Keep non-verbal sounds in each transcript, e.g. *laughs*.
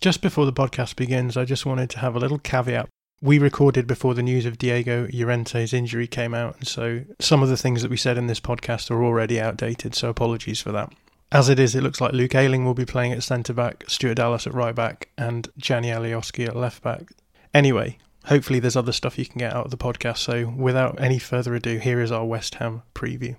Just before the podcast begins, I just wanted to have a little caveat. We recorded before the news of Diego Llorente's injury came out, and so some of the things that we said in this podcast are already outdated, so apologies for that. As it is, it looks like Luke Ayling will be playing at centre back, Stuart Dallas at right back, and Gianni Alioski at left back. Anyway, hopefully there's other stuff you can get out of the podcast. So without any further ado, here is our West Ham preview.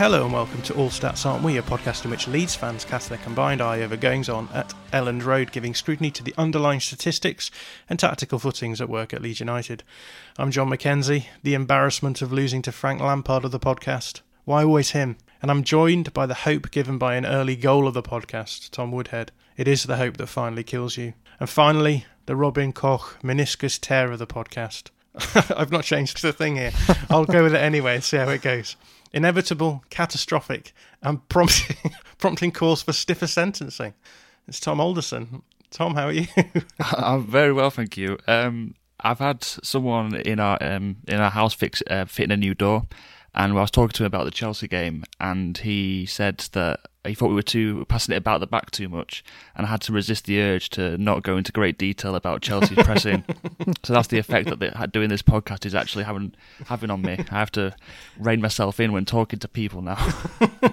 Hello and welcome to All Stats Aren't We, a podcast in which Leeds fans cast their combined eye over goings on at Elland Road, giving scrutiny to the underlying statistics and tactical footings at work at Leeds United. I'm John McKenzie, the embarrassment of losing to Frank Lampard of the podcast. Why always him? And I'm joined by the hope given by an early goal of the podcast, Tom Woodhead. It is the hope that finally kills you. And finally, the Robin Koch meniscus tear of the podcast. *laughs* I've not changed the thing here. I'll go with it anyway and see how it goes inevitable, catastrophic, and prompting, *laughs* prompting cause for stiffer sentencing. It's Tom Alderson. Tom, how are you? *laughs* *laughs* I'm very well, thank you. Um, I've had someone in our um, in our house fix uh, fitting a new door, and I was talking to him about the Chelsea game, and he said that he thought we were too passing it about the back too much, and I had to resist the urge to not go into great detail about Chelsea's *laughs* pressing. so that's the effect that doing this podcast is actually having having on me. I have to rein myself in when talking to people now.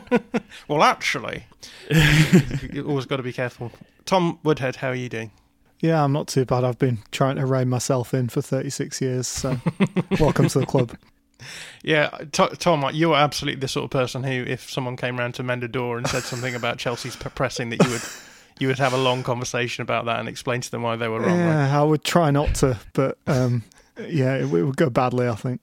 *laughs* well, actually, *laughs* you always got to be careful. Tom Woodhead, how are you doing? Yeah, I'm not too bad. I've been trying to rein myself in for 36 years, so welcome to the club. Yeah, T- Tom, you're absolutely the sort of person who, if someone came around to mend a door and said something about *laughs* Chelsea's pressing, that you would you would have a long conversation about that and explain to them why they were wrong. Yeah, right? I would try not to, but um, yeah, it, it would go badly, I think.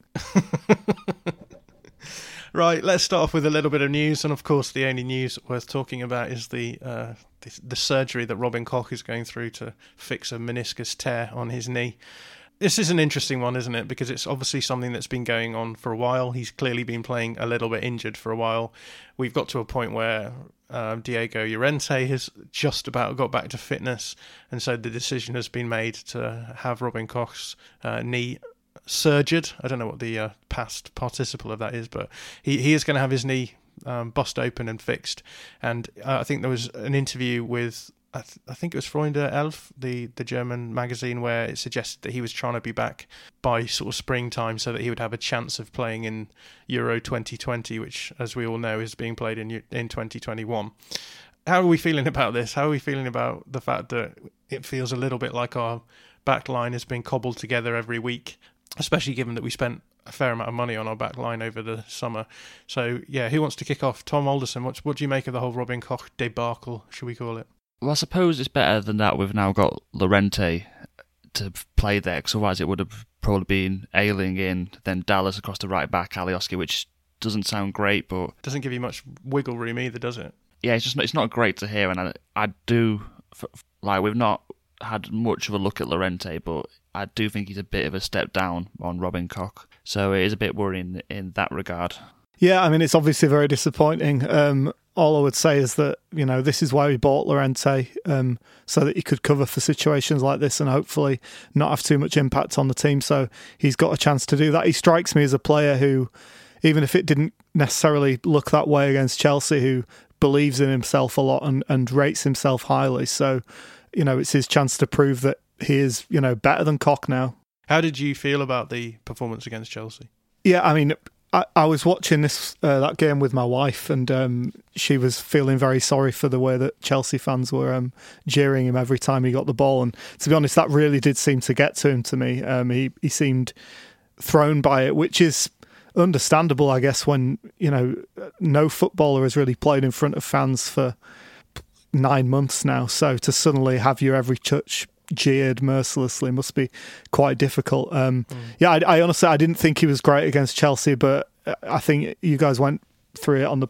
*laughs* right, let's start off with a little bit of news, and of course, the only news worth talking about is the uh, the, the surgery that Robin Koch is going through to fix a meniscus tear on his knee. This is an interesting one, isn't it? Because it's obviously something that's been going on for a while. He's clearly been playing a little bit injured for a while. We've got to a point where um, Diego Llorente has just about got back to fitness, and so the decision has been made to have Robin Koch's uh, knee surgered. I don't know what the uh, past participle of that is, but he, he is going to have his knee um, bust open and fixed. And uh, I think there was an interview with I, th- I, think it was Freunde Elf, the, the German magazine, where it suggested that he was trying to be back by sort of springtime so that he would have a chance of playing in Euro 2020, which, as we all know, is being played in in 2021. How are we feeling about this? How are we feeling about the fact that it feels a little bit like our back line has been cobbled together every week, especially given that we spent a fair amount of money on our back line over the summer. So, yeah, who wants to kick off? Tom Alderson, what, what do you make of the whole Robin Koch debacle, should we call it? Well, I suppose it's better than that. We've now got Llorente to play there, because otherwise it would have probably been Ayling in, then Dallas across the right back, Alioski, which doesn't sound great, but doesn't give you much wiggle room either, does it? Yeah, it's just it's not great to hear, and I, I do like we've not had much of a look at Llorente, but I do think he's a bit of a step down on Robin Koch, so it is a bit worrying in that regard. Yeah, I mean it's obviously very disappointing. Um, all I would say is that you know this is why we bought Llorente, um, so that he could cover for situations like this and hopefully not have too much impact on the team. So he's got a chance to do that. He strikes me as a player who, even if it didn't necessarily look that way against Chelsea, who believes in himself a lot and, and rates himself highly. So you know it's his chance to prove that he is you know better than Koch now. How did you feel about the performance against Chelsea? Yeah, I mean, I, I was watching this uh, that game with my wife, and um, she was feeling very sorry for the way that Chelsea fans were um, jeering him every time he got the ball. And to be honest, that really did seem to get to him. To me, um, he he seemed thrown by it, which is understandable, I guess, when you know no footballer has really played in front of fans for nine months now. So to suddenly have your every touch jeered mercilessly must be quite difficult. Um, mm. Yeah, I, I, honestly I didn't think he was great against Chelsea, but I think you guys went through it on the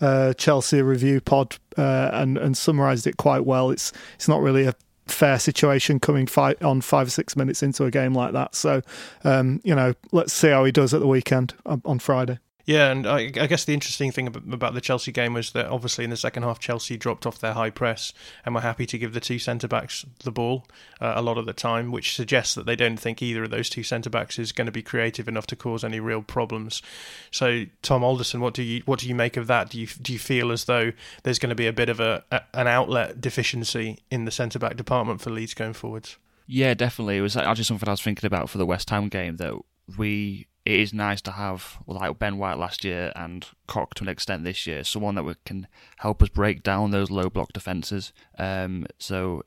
uh, Chelsea review pod uh, and and summarised it quite well. It's it's not really a fair situation coming five, on five or six minutes into a game like that. So um, you know, let's see how he does at the weekend on Friday. Yeah, and I, I, guess the interesting thing about the Chelsea game was that obviously in the second half Chelsea dropped off their high press and were happy to give the two centre backs the ball uh, a lot of the time, which suggests that they don't think either of those two centre backs is going to be creative enough to cause any real problems. So, Tom Alderson, what do you what do you make of that? Do you do you feel as though there's going to be a bit of a, a an outlet deficiency in the centre back department for Leeds going forwards? Yeah, definitely. It was actually something I was thinking about for the West Ham game that we it is nice to have like Ben White last year and Koch to an extent this year, someone that can help us break down those low block defences. Um, so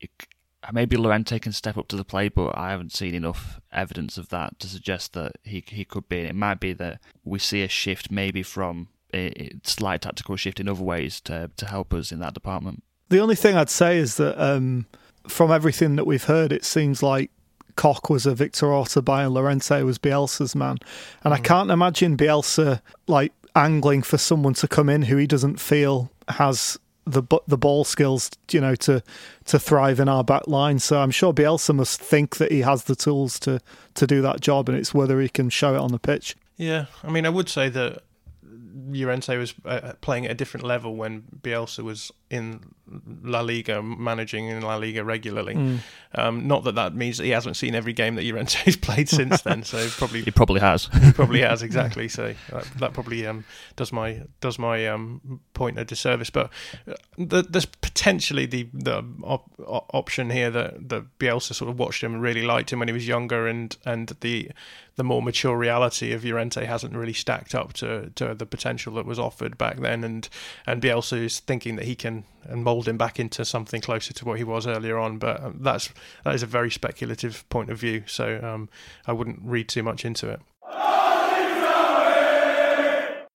it, maybe Llorente can step up to the plate, but I haven't seen enough evidence of that to suggest that he he could be. It might be that we see a shift, maybe from a slight tactical shift in other ways to to help us in that department. The only thing I'd say is that um, from everything that we've heard, it seems like Koch was a Victor Orta buy and Llorente was Bielsa's man. And mm. I can't imagine Bielsa like angling for someone to come in who he doesn't feel has the the ball skills, you know, to to thrive in our back line. So I'm sure Bielsa must think that he has the tools to to do that job, and it's whether he can show it on the pitch. Yeah, I mean, I would say that Llorente was uh, playing at a different level when Bielsa was in La Liga, managing in La Liga regularly. Mm. Um, not that that means that he hasn't seen every game that Llorente's *laughs* played since then. So *laughs* probably he probably has. he probably has *laughs* exactly. So that, that probably um, does my does my um, point a disservice. But uh, the, there's potentially the the op- option here that that Bielsa sort of watched him and really liked him when he was younger, and and the the more mature reality of Llorente hasn't really stacked up to, to the potential that was offered back then, and and Bielsa is thinking that he can and mould him back into something closer to what he was earlier on. But um, that's that is a very speculative point of view, so um, I wouldn't read too much into it.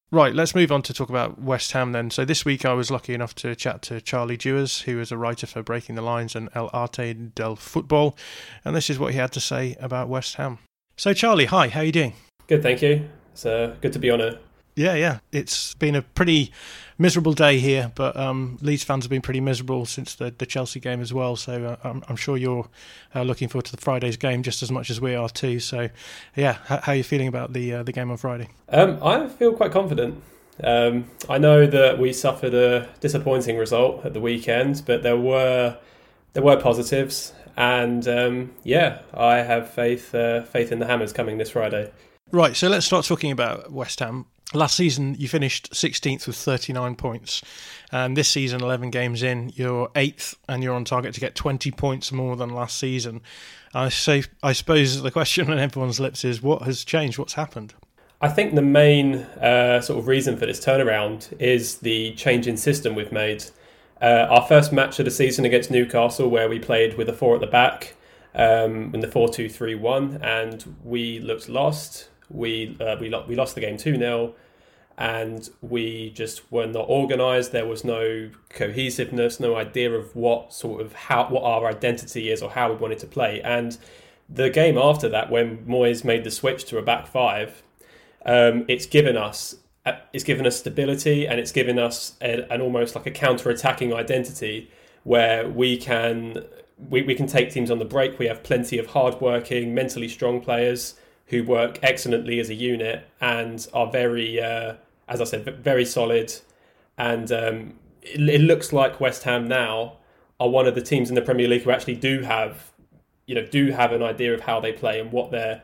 Right, let's move on to talk about West Ham then. So this week I was lucky enough to chat to Charlie Dewars, who is a writer for Breaking the Lines and El Arte del Football, and this is what he had to say about West Ham. So Charlie, hi, how are you doing? Good, thank you. It's uh, good to be on it. Yeah, yeah. It's been a pretty miserable day here, but um, Leeds fans have been pretty miserable since the, the Chelsea game as well. So uh, I'm, I'm, sure you're uh, looking forward to the Friday's game just as much as we are too. So, yeah, how, how are you feeling about the uh, the game on Friday? Um, I feel quite confident. Um, I know that we suffered a disappointing result at the weekend, but there were there were positives, and um, yeah, I have faith uh, faith in the Hammers coming this Friday. Right, so let's start talking about West Ham. Last season, you finished 16th with 39 points. And this season, 11 games in, you're 8th and you're on target to get 20 points more than last season. I, say, I suppose the question on everyone's lips is what has changed? What's happened? I think the main uh, sort of reason for this turnaround is the change in system we've made. Uh, our first match of the season against Newcastle, where we played with a four at the back um, in the 4 2 3 1, and we looked lost we uh, we, lo- we lost the game 2 0 and we just were not organized. There was no cohesiveness no idea of what sort of how what our identity is or how we wanted to play. And the game after that when Moyes made the switch to a back five um, it's given us uh, it's given us stability and it's given us a, an almost like a counter-attacking identity where we can we, we can take teams on the break. We have plenty of hard-working mentally strong players who work excellently as a unit and are very, uh, as I said, very solid and um, it, it looks like West Ham now are one of the teams in the Premier League who actually do have, you know, do have an idea of how they play and what their,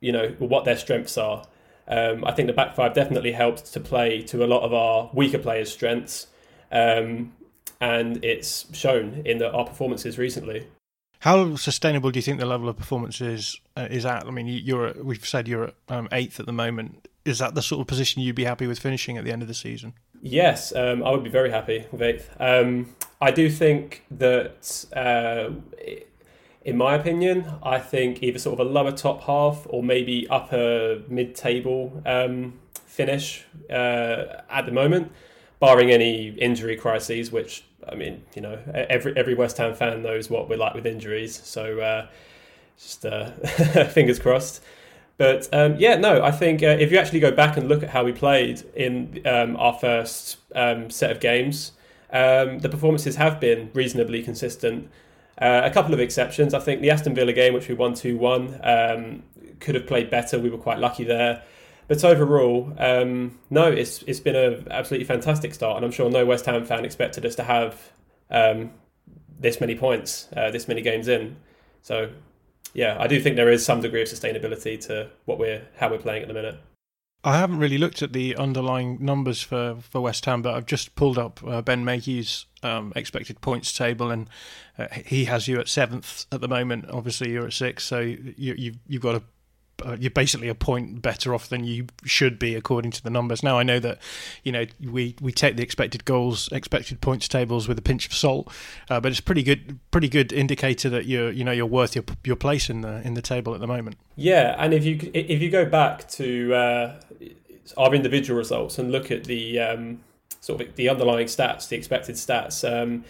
you know, what their strengths are. Um, I think the back five definitely helped to play to a lot of our weaker players' strengths, um, and it's shown in the, our performances recently. How sustainable do you think the level of performance is uh, is at? I mean, you're we've said you're at um, eighth at the moment. Is that the sort of position you'd be happy with finishing at the end of the season? Yes, um, I would be very happy with eighth. Um, I do think that, uh, in my opinion, I think either sort of a lower top half or maybe upper mid table um, finish uh, at the moment, barring any injury crises, which I mean, you know, every every West Ham fan knows what we're like with injuries. So uh, just uh, *laughs* fingers crossed. But um, yeah, no, I think uh, if you actually go back and look at how we played in um, our first um, set of games, um, the performances have been reasonably consistent. Uh, a couple of exceptions. I think the Aston Villa game, which we won 2 1, um, could have played better. We were quite lucky there. But overall, um, no, it's it's been an absolutely fantastic start, and I'm sure no West Ham fan expected us to have um, this many points, uh, this many games in. So, yeah, I do think there is some degree of sustainability to what we're how we're playing at the minute. I haven't really looked at the underlying numbers for, for West Ham, but I've just pulled up uh, Ben Mayhew's um, expected points table, and uh, he has you at seventh at the moment. Obviously, you're at sixth, so you, you, you've got a uh, you're basically a point better off than you should be according to the numbers. Now I know that you know we, we take the expected goals, expected points tables with a pinch of salt, uh, but it's pretty good pretty good indicator that you're you know you're worth your your place in the in the table at the moment. Yeah, and if you if you go back to uh, our individual results and look at the um, sort of the underlying stats, the expected stats. Um,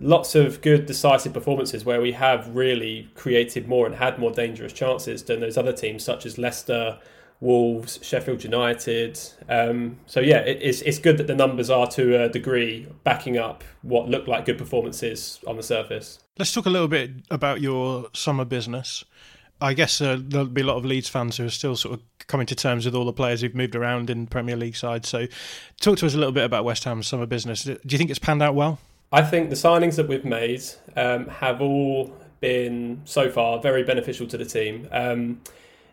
lots of good decisive performances where we have really created more and had more dangerous chances than those other teams such as Leicester, Wolves, Sheffield United. Um, so yeah, it, it's it's good that the numbers are to a degree backing up what looked like good performances on the surface. Let's talk a little bit about your summer business. I guess uh, there'll be a lot of Leeds fans who are still sort of coming to terms with all the players who've moved around in Premier League side. So, talk to us a little bit about West Ham's summer business. Do you think it's panned out well? I think the signings that we've made um, have all been so far very beneficial to the team. Um,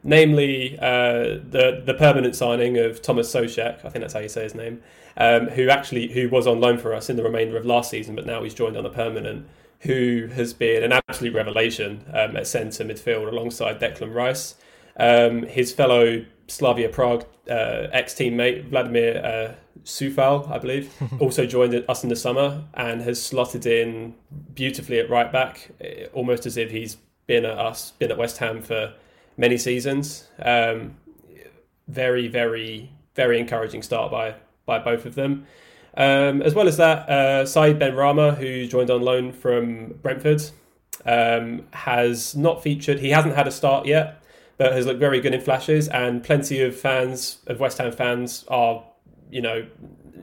namely, uh, the the permanent signing of Thomas Soucek, I think that's how you say his name, um, who actually who was on loan for us in the remainder of last season, but now he's joined on a permanent. Who has been an absolute revelation um, at centre midfield alongside Declan Rice. Um, his fellow Slavia Prague uh, ex teammate Vladimir uh, Coufal, I believe, *laughs* also joined us in the summer and has slotted in beautifully at right back, eh, almost as if he's been at us, been at West Ham for many seasons. Um, very, very, very encouraging start by by both of them. Um, as well as that, uh, Ben Benrahma, who joined on loan from Brentford, um, has not featured. He hasn't had a start yet, but has looked very good in flashes. And plenty of fans of West Ham fans are you know,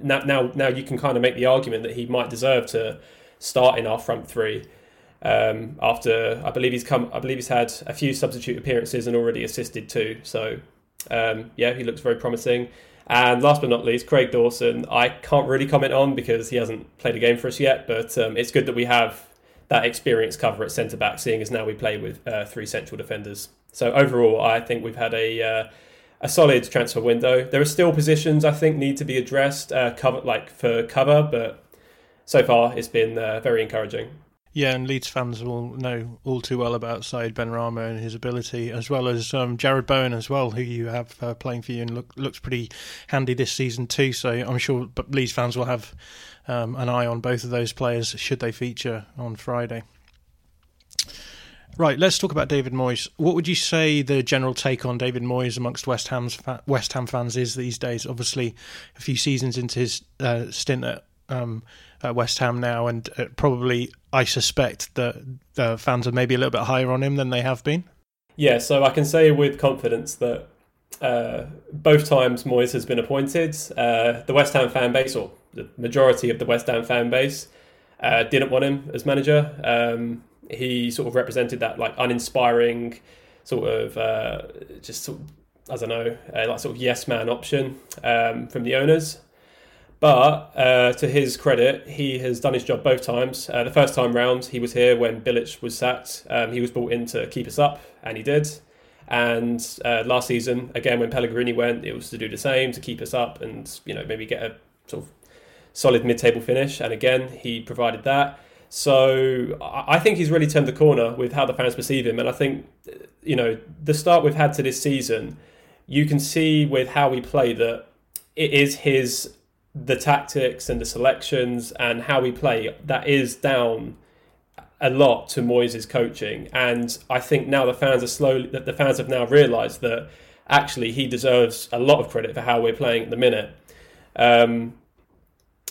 now now now you can kind of make the argument that he might deserve to start in our front three. Um, after I believe he's come, I believe he's had a few substitute appearances and already assisted too. So um, yeah, he looks very promising. And last but not least, Craig Dawson. I can't really comment on because he hasn't played a game for us yet, but um, it's good that we have that experience cover at centre back, seeing as now we play with uh, three central defenders. So overall, I think we've had a uh, a solid transfer window. There are still positions I think need to be addressed, uh, cover like for cover, but so far it's been uh, very encouraging. Yeah, and Leeds fans will know all too well about Said Benrahma and his ability, as well as um, Jarrod Bowen as well, who you have uh, playing for you and look, looks pretty handy this season too. So I'm sure Leeds fans will have um, an eye on both of those players should they feature on Friday. Right, let's talk about David Moyes. What would you say the general take on David Moyes amongst West Ham's fa- West Ham fans is these days? Obviously, a few seasons into his uh, stint at, um, at, West Ham now, and uh, probably I suspect that the fans are maybe a little bit higher on him than they have been. Yeah, so I can say with confidence that uh, both times Moyes has been appointed, uh, the West Ham fan base, or the majority of the West Ham fan base, uh, didn't want him as manager. Um, he sort of represented that like uninspiring sort of uh, just sort of, I don't know uh, like sort of yes man option um, from the owners. But uh, to his credit, he has done his job both times. Uh, the first time round, he was here when Bilic was sacked. Um, he was brought in to keep us up, and he did. And uh, last season, again, when Pellegrini went, it was to do the same to keep us up and you know maybe get a sort of solid mid-table finish. And again, he provided that. So I think he's really turned the corner with how the fans perceive him. And I think you know the start we've had to this season, you can see with how we play that it is his the tactics and the selections and how we play that is down a lot to Moyes' coaching. And I think now the fans are slowly that the fans have now realised that actually he deserves a lot of credit for how we're playing at the minute. Um,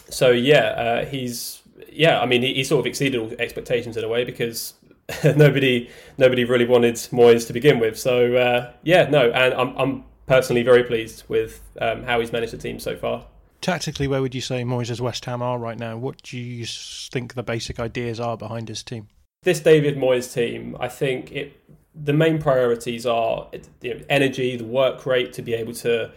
so yeah, uh, he's yeah. I mean, he, he, sort of exceeded all expectations in a way because *laughs* nobody nobody really wanted Moyes to begin with. So uh, yeah, no, and I'm I'm personally very pleased with um, how he's managed the team so far. Tactically, where would you say Moyes' West Ham are right now? What do you think the basic ideas are behind his team? This David Moyes team, I think it. The main priorities are you know, energy, the work rate to be able to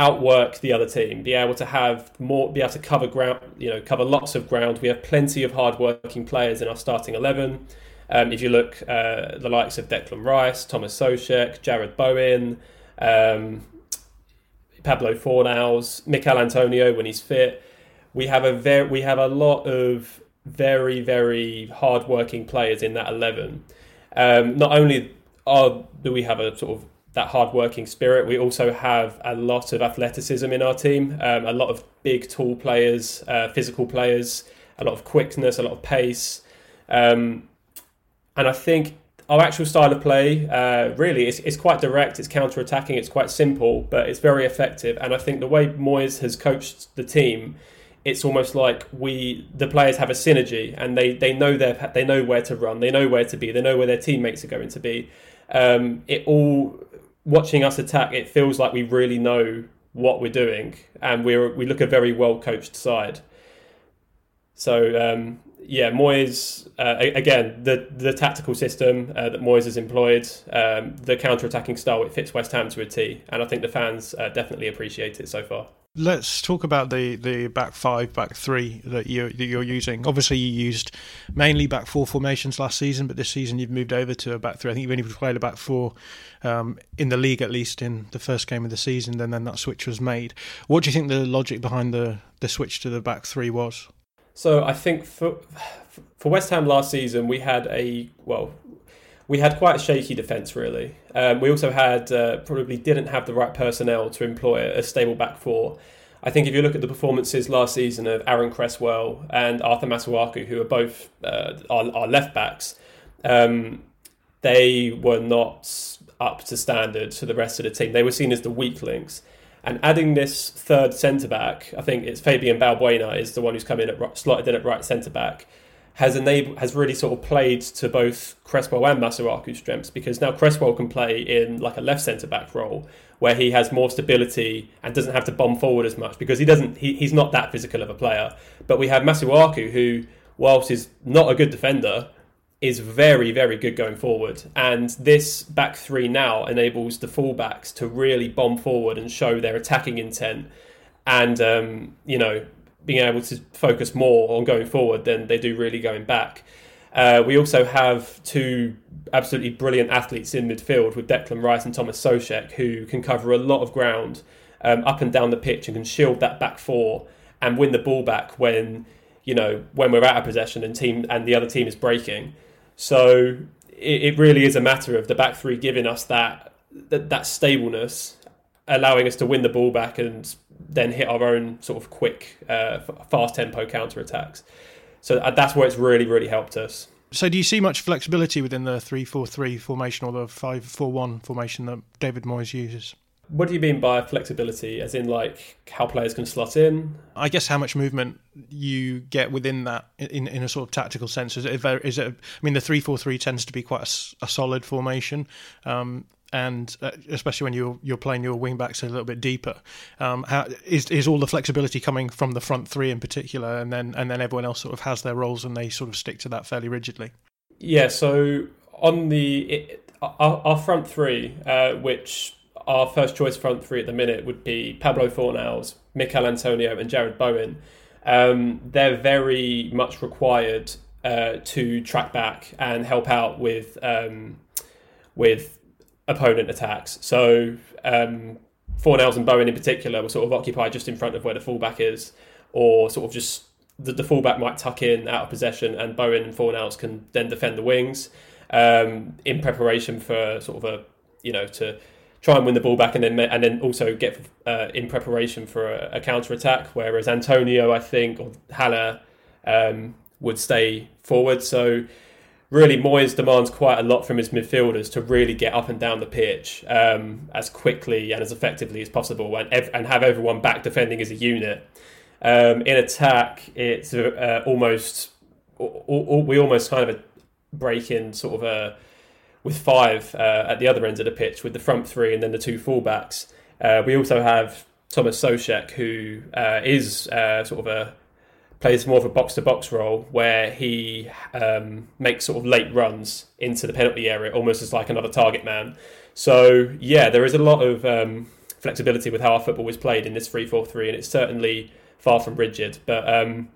outwork the other team, be able to have more, be able to cover ground, you know, cover lots of ground. We have plenty of hard-working players in our starting eleven. Um, if you look, uh, the likes of Declan Rice, Thomas Soucek, Jarrod Bowen, um, Pablo Fornals, Michail Antonio when he's fit. We have a very we have a lot of very very hard-working players in that eleven. Um, not only are do we have a sort of that hard-working spirit, we also have a lot of athleticism in our team. Um, a lot of big, tall players, uh, physical players, a lot of quickness, a lot of pace, um, and I think our actual style of play uh, really is, is quite direct. It's counter attacking. It's quite simple, but it's very effective. And I think the way Moyes has coached the team, it's almost like we the players have a synergy and they they know their they know where to run. They know where to be. They know where their teammates are going to be. Um, it all watching us attack. It feels like we really know what we're doing, and we we look a very well coached side. So um, yeah, Moyes uh, again the the tactical system uh, that Moyes has employed, um, the counter attacking style it fits West Ham to a T, and I think the fans uh, definitely appreciate it so far. Let's talk about the, the back five, back three that you that you're using. Obviously, you used mainly back four formations last season, but this season you've moved over to a back three. I think you've only played a back four um, in the league, at least in the first game of the season. And then that switch was made. What do you think the logic behind the the switch to the back three was? So I think for for West Ham last season, we had a well, we had quite a shaky defence really. Um, we also had uh, probably didn't have the right personnel to employ a stable back four. I think if you look at the performances last season of Aaron Cresswell and Arthur Masuaku, who are both uh, our, our, left backs, um, they were not up to standard to the rest of the team. They were seen as the weak links. And adding this third centre back, I think it's Fabian Balbuena is the one who's come in at slotted in at right centre back, has enabled has really sort of played to both Cresswell and Masuaku's strengths because now Cresswell can play in like a left centre back role where he has more stability and doesn't have to bomb forward as much because he doesn't he, he's not that physical of a player. But we have Masuaku who, whilst is not a good defender, is very, very good going forward. And this back three now enables the fullbacks to really bomb forward and show their attacking intent and, um, you know, being able to focus more on going forward than they do really going back. Uh, we also have two absolutely brilliant athletes in midfield with Declan Rice and Thomas Soucek who can cover a lot of ground um, up and down the pitch and can shield that back four and win the ball back when you know when we're out of possession and team and the other team is breaking. So it, it really is a matter of the back three giving us that, that that stableness, allowing us to win the ball back and then hit our own sort of quick, uh, fast tempo counter attacks. So uh, that's where it's really, really helped us. So, do you see much flexibility within the three-four-three formation or the five-four-one formation that David Moyes uses? What do you mean by flexibility? As in, like how players can slot in? I guess how much movement you get within that in, in a sort of tactical sense. Is it, is it I mean, the three four three tends to be quite a, a solid formation. Um, and uh, especially when you're you're playing your wing backs a little bit deeper, um, how, is is all the flexibility coming from the front three in particular, and then and then everyone else sort of has their roles and they sort of stick to that fairly rigidly. Yeah. So on the it, our, our, front three, uh, which our first choice front three at the minute would be Pablo Fornals, Michail Antonio, and Jarrod Bowen. Um, they're very much required uh, to track back and help out with um, with opponent attacks. So um, Fornals and Bowen in particular were sort of occupied just in front of where the fullback is, or sort of just the, the fullback might tuck in out of possession, and Bowen and Fornals can then defend the wings um, in preparation for sort of a you know to try and win the ball back and then and then also get uh, in preparation for a, a counter attack. Whereas Antonio, I think, or Haller um, would stay forward. So really, Moyes demands quite a lot from his midfielders to really get up and down the pitch um, as quickly and as effectively as possible, and ev- and have everyone back defending as a unit. Um, in attack, it's uh, almost we almost kind of break in sort of a with five uh, at the other ends of the pitch with the front three and then the two fullbacks. Uh, we also have Thomas Soucek, who uh, is uh, sort of a plays more of a box to box role where he um, makes sort of late runs into the penalty area, almost as like another target man. So yeah, there is a lot of um, flexibility with how our football is played in this three four three, and it's certainly far from rigid. But um,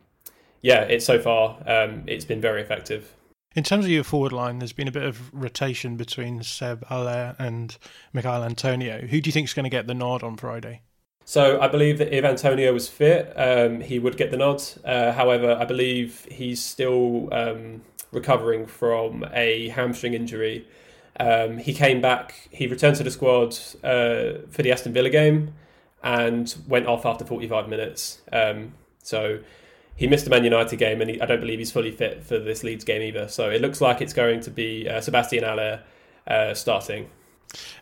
yeah, it's so far um, it's been very effective. In terms of your forward line, there's been a bit of rotation between Seb Haller and Michail Antonio. Who do you think is going to get the nod on Friday? So I believe that if Antonio was fit, um, he would get the nod. Uh, however, I believe he's still um, recovering from a hamstring injury. Um, he came back. He returned to the squad uh, for the Aston Villa game and went off after 45 minutes. Um, so he missed the Man United game, and he, I don't believe he's fully fit for this Leeds game either. So it looks like it's going to be uh, Sebastian Haller uh, starting.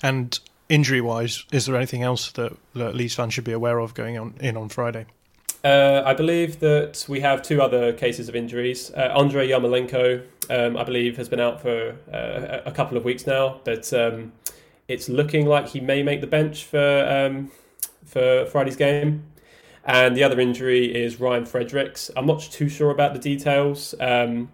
And injury wise, is there anything else that, that Leeds fans should be aware of going on in on Friday? Uh, I believe that we have two other cases of injuries. Uh, Andrei Yarmolenko, um, I believe, has been out for uh, a couple of weeks now, but um, it's looking like he may make the bench for um, for Friday's game. And the other injury is Ryan Fredericks. I'm not too sure about the details um,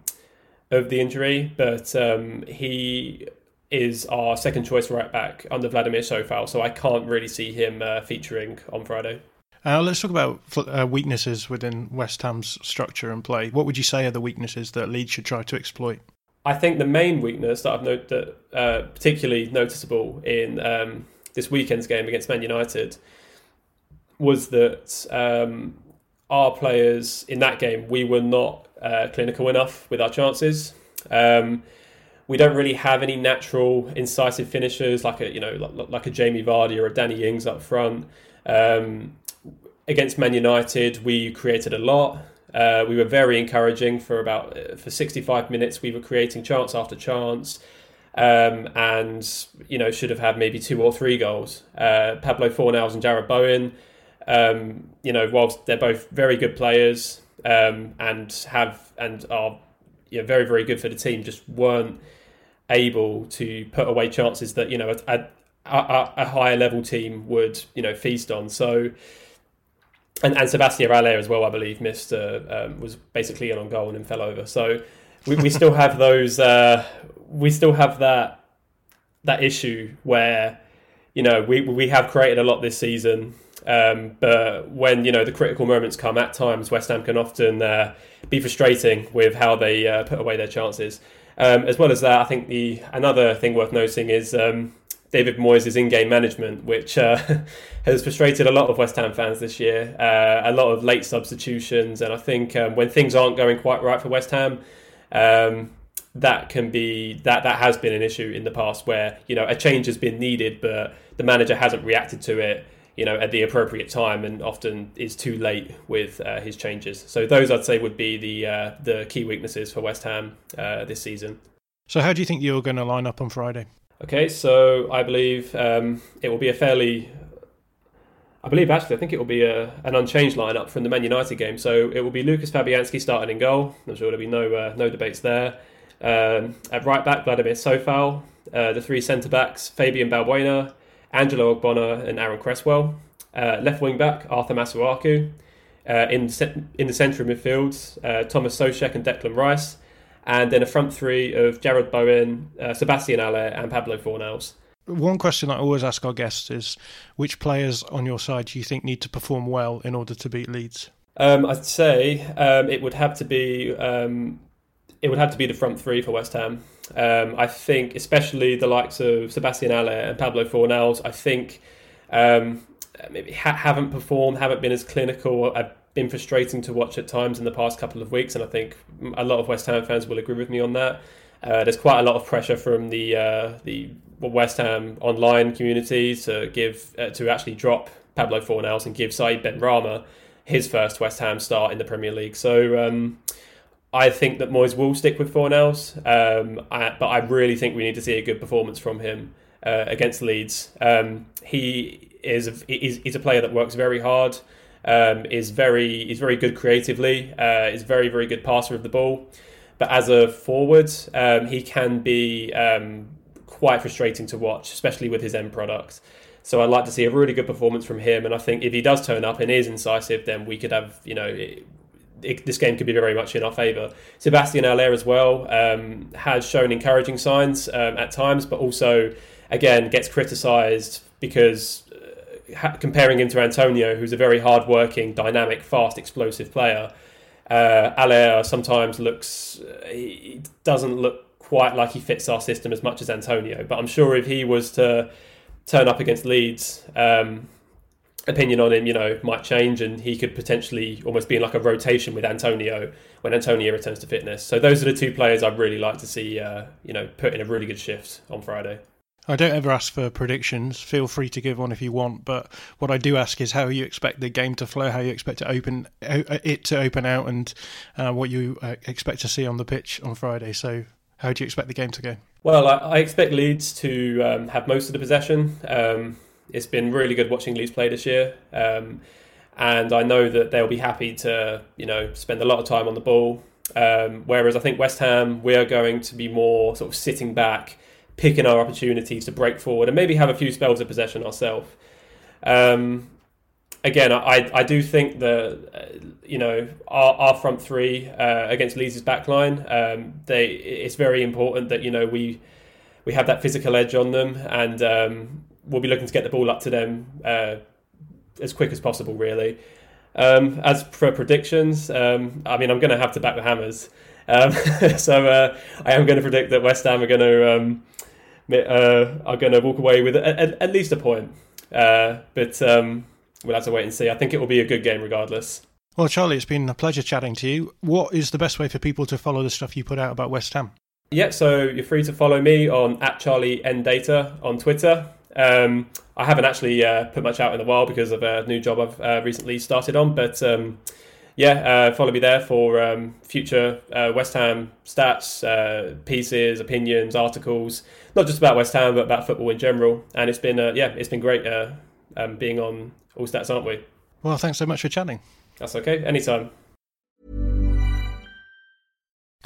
of the injury, but um, he is our second choice right back under Vladimir Coufal, so I can't really see him uh, featuring on Friday. Uh, let's talk about uh, weaknesses within West Ham's structure and play. What would you say are the weaknesses that Leeds should try to exploit? I think the main weakness that I've noted, uh, particularly noticeable in um, this weekend's game against Man United, was that um, our players in that game we were not uh, clinical enough with our chances. Um, we don't really have any natural incisive finishers like a you know like, like a Jamie Vardy or a Danny Ings up front. Um, against Man United, we created a lot. Uh, we were very encouraging for about uh, for 65 minutes. We were creating chance after chance, um, and you know should have had maybe two or three goals. Uh, Pablo Fornals and Jarrod Bowen um, you know, whilst they're both very good players um, and have and are you know, very very good for the team, just weren't able to put away chances that you know a, a, a higher level team would you know feast on. So. And, and Sebastian Haller as well, I believe, missed uh, um, was basically in on goal and then fell over. So we, we still have those. Uh, we still have that that issue where you know we we have created a lot this season. Um, but when you know the critical moments come, at times West Ham can often uh, be frustrating with how they uh, put away their chances. Um, as well as that, I think the another thing worth noting is um, David Moyes' in-game management, which uh, *laughs* has frustrated a lot of West Ham fans this year. Uh, a lot of late substitutions, and I think um, when things aren't going quite right for West Ham, um, that can be that that has been an issue in the past where you know a change has been needed, but the manager hasn't reacted to it you know, at the appropriate time, and often is too late with uh, his changes. So those I'd say would be the uh, the key weaknesses for West Ham uh, this season. So how do you think you're going to line up on Friday? Okay, so I believe um, it will be a fairly. I believe actually, I think it will be a, an unchanged lineup from the Man United game. So it will be Lucas Fabianski starting in goal. I'm sure there'll be no uh, no debates there. Um, at right back, Vladimir Coufal. Uh, the three centre backs, Fabian Balbuena, Angelo Ogbonna and Aaron Cresswell. Uh, left wing back, Arthur Masuaku. Uh, in, in the centre of midfield, uh, Thomas Soucek and Declan Rice. And then a front three of Jarrod Bowen, uh, Sebastian Haller, and Pablo Fornals. One question I always ask our guests is which players on your side do you think need to perform well in order to beat Leeds? Um, I'd say um, it would have to be um, it would have to be the front three for West Ham. Um, I think, especially the likes of Sebastian Haller and Pablo Fornals, I think um, maybe ha- haven't performed, haven't been as clinical. I've been frustrating to watch at times in the past couple of weeks, and I think a lot of West Ham fans will agree with me on that. Uh, there's quite a lot of pressure from the uh, the West Ham online community to give uh, to actually drop Pablo Fornals and give Said Benrahma his first West Ham start in the Premier League. So um, I think that Moyes will stick with Fornals, um, I, but I really think we need to see a good performance from him uh, against Leeds. Um, he is a, is, is a player that works very hard. Um, is very is very good creatively. Uh, is very very good passer of the ball, but as a forward, um, he can be um, quite frustrating to watch, especially with his end product. So I'd like to see a really good performance from him, and I think if he does turn up and is incisive, then we could have you know. It, this game could be very much in our favour. Sebastian Haller as well um, has shown encouraging signs um, at times, but also again gets criticised because uh, comparing him to Antonio, who's a very hard-working, dynamic, fast, explosive player. Uh, Haller sometimes looks uh, he doesn't look quite like he fits our system as much as Antonio, but I'm sure if he was to turn up against Leeds. Um, opinion on him, you know, might change, and he could potentially almost be in like a rotation with Antonio when Antonio returns to fitness. So those are the two players I'd really like to see, uh, you know, put in a really good shift on Friday. I don't ever ask for predictions. Feel free to give one if you want, but what I do ask is how you expect the game to flow, how you expect to open uh, it to open out, and uh, what you uh, expect to see on the pitch on Friday. So, how do you expect the game to go? Well, I, I expect Leeds to um, have most of the possession. Um, it's been really good watching Leeds play this year. Um, and I know that they'll be happy to, you know, spend a lot of time on the ball. Um, whereas I think West Ham, we are going to be more sort of sitting back, picking our opportunities to break forward and maybe have a few spells of possession ourselves. Um, again, I, I do think that uh, you know our, our front three uh, against Leeds' backline, um, they it's very important that you know we we have that physical edge on them, and um, we'll be looking to get the ball up to them uh, as quick as possible, really. Um, as for predictions, um, I mean, I'm going to have to back the Hammers. Um, *laughs* so uh, I am going to predict that West Ham are going to um, uh, are going to walk away with at, at least a point. Uh, but um, we'll have to wait and see. I think it will be a good game regardless. Well, Charlie, it's been a pleasure chatting to you. What is the best way for people to follow the stuff you put out about West Ham? Yeah, so you're free to follow me on at Charlie N Data on Twitter. Um, I haven't actually uh, put much out in a while because of a new job I've uh, recently started on, but um, yeah, uh, follow me there for um, future uh, West Ham stats, uh, pieces, opinions, articles, not just about West Ham but about football in general. And it's been uh, yeah, it's been great um, being on All Stats, aren't we? Well, thanks so much for chatting. That's okay. Anytime.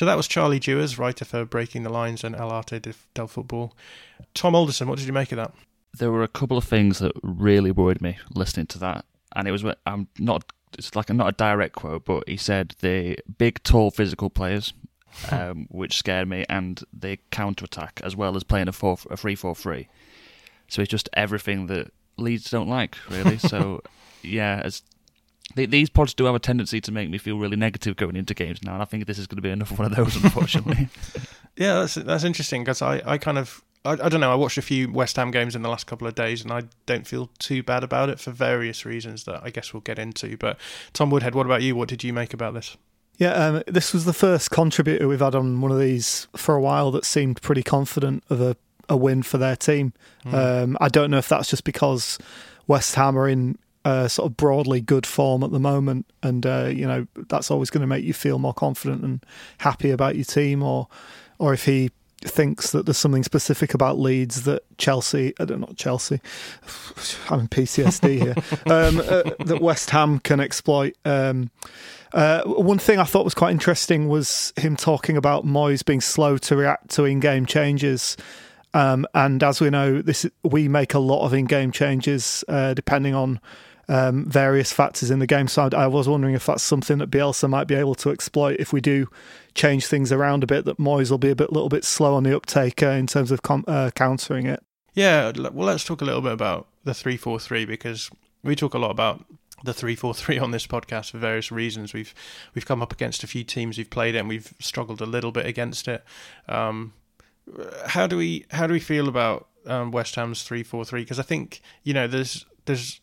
So that was Charlie Dewars, writer for Breaking the Lines and El Arte del Football. Tom Alderson, what did you make of that? There were a couple of things that really worried me listening to that, and it was I'm not it's like a, not a direct quote, but he said the big, tall, physical players, *laughs* um, which scared me, and the counter attack as well as playing a four a three four three. So it's just everything that Leeds don't like really. *laughs* So yeah, as these pods do have a tendency to make me feel really negative going into games now, and I think this is going to be another one of those, *laughs* unfortunately. yeah, that's that's interesting because I, I kind of I, I don't know. I watched a few West Ham games in the last couple of days, and I don't feel too bad about it for various reasons that I guess we'll get into. But Tom Woodhead, what about you? What did you make about this? Yeah, um, this was the first contributor we've had on one of these for a while that seemed pretty confident of a, a win for their team. Mm. Um, I don't know if that's just because West Ham are in uh, sort of broadly good form at the moment, and uh, you know that's always going to make you feel more confident and happy about your team, or or if he thinks that there's something specific about Leeds that Chelsea, I don't know, Chelsea, *sighs* I'm in PTSD here, *laughs* um, uh, that West Ham can exploit. Um, uh, one thing I thought was quite interesting was him talking about Moyes being slow to react to in-game changes. Um, and as we know, this we make a lot of in-game changes uh, depending on um, various factors in the game. So I was wondering if that's something that Bielsa might be able to exploit if we do change things around a bit. That Moyes will be a bit, little bit slow on the uptake uh, in terms of com- uh, countering it. Yeah, well, let's talk a little bit about the three four three because we talk a lot about the three four three on this podcast for various reasons. We've we've come up against a few teams who've played it and we've struggled a little bit against it. Um, how do we how do we feel about um, West Ham's three four three? Because I think you know there's there's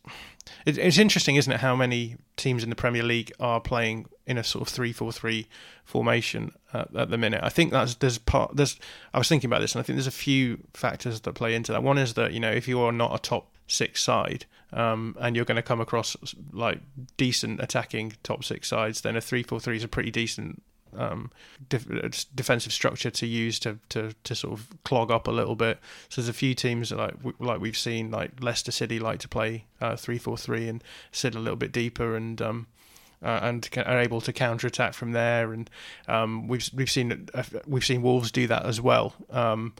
it's interesting, isn't it, how many teams in the Premier League are playing in a sort of three-four-three formation at, at the minute. I think that's there's part there's. I was thinking about this, and I think there's a few factors that play into that. One is that you know if you are not a top six side, um, and you're going to come across like decent attacking top six sides, then a three-four-three is a pretty decent um, uh, defensive structure to use to, to, to sort of clog up a little bit. So there's a few teams like like we've seen like Leicester City like to play uh, three four three and sit a little bit deeper and um, uh, and are able to counter attack from there. And um, we've we've seen uh, we've seen Wolves do that as well. Um,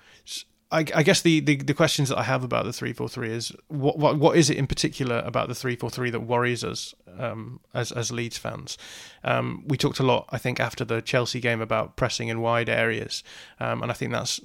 I, I, guess the, the, the, questions that I have about the three four three is what, what what is it in particular about the three four three that worries us um, as as Leeds fans? Um, we talked a lot, I think, after the Chelsea game about pressing in wide areas, um, and I think that's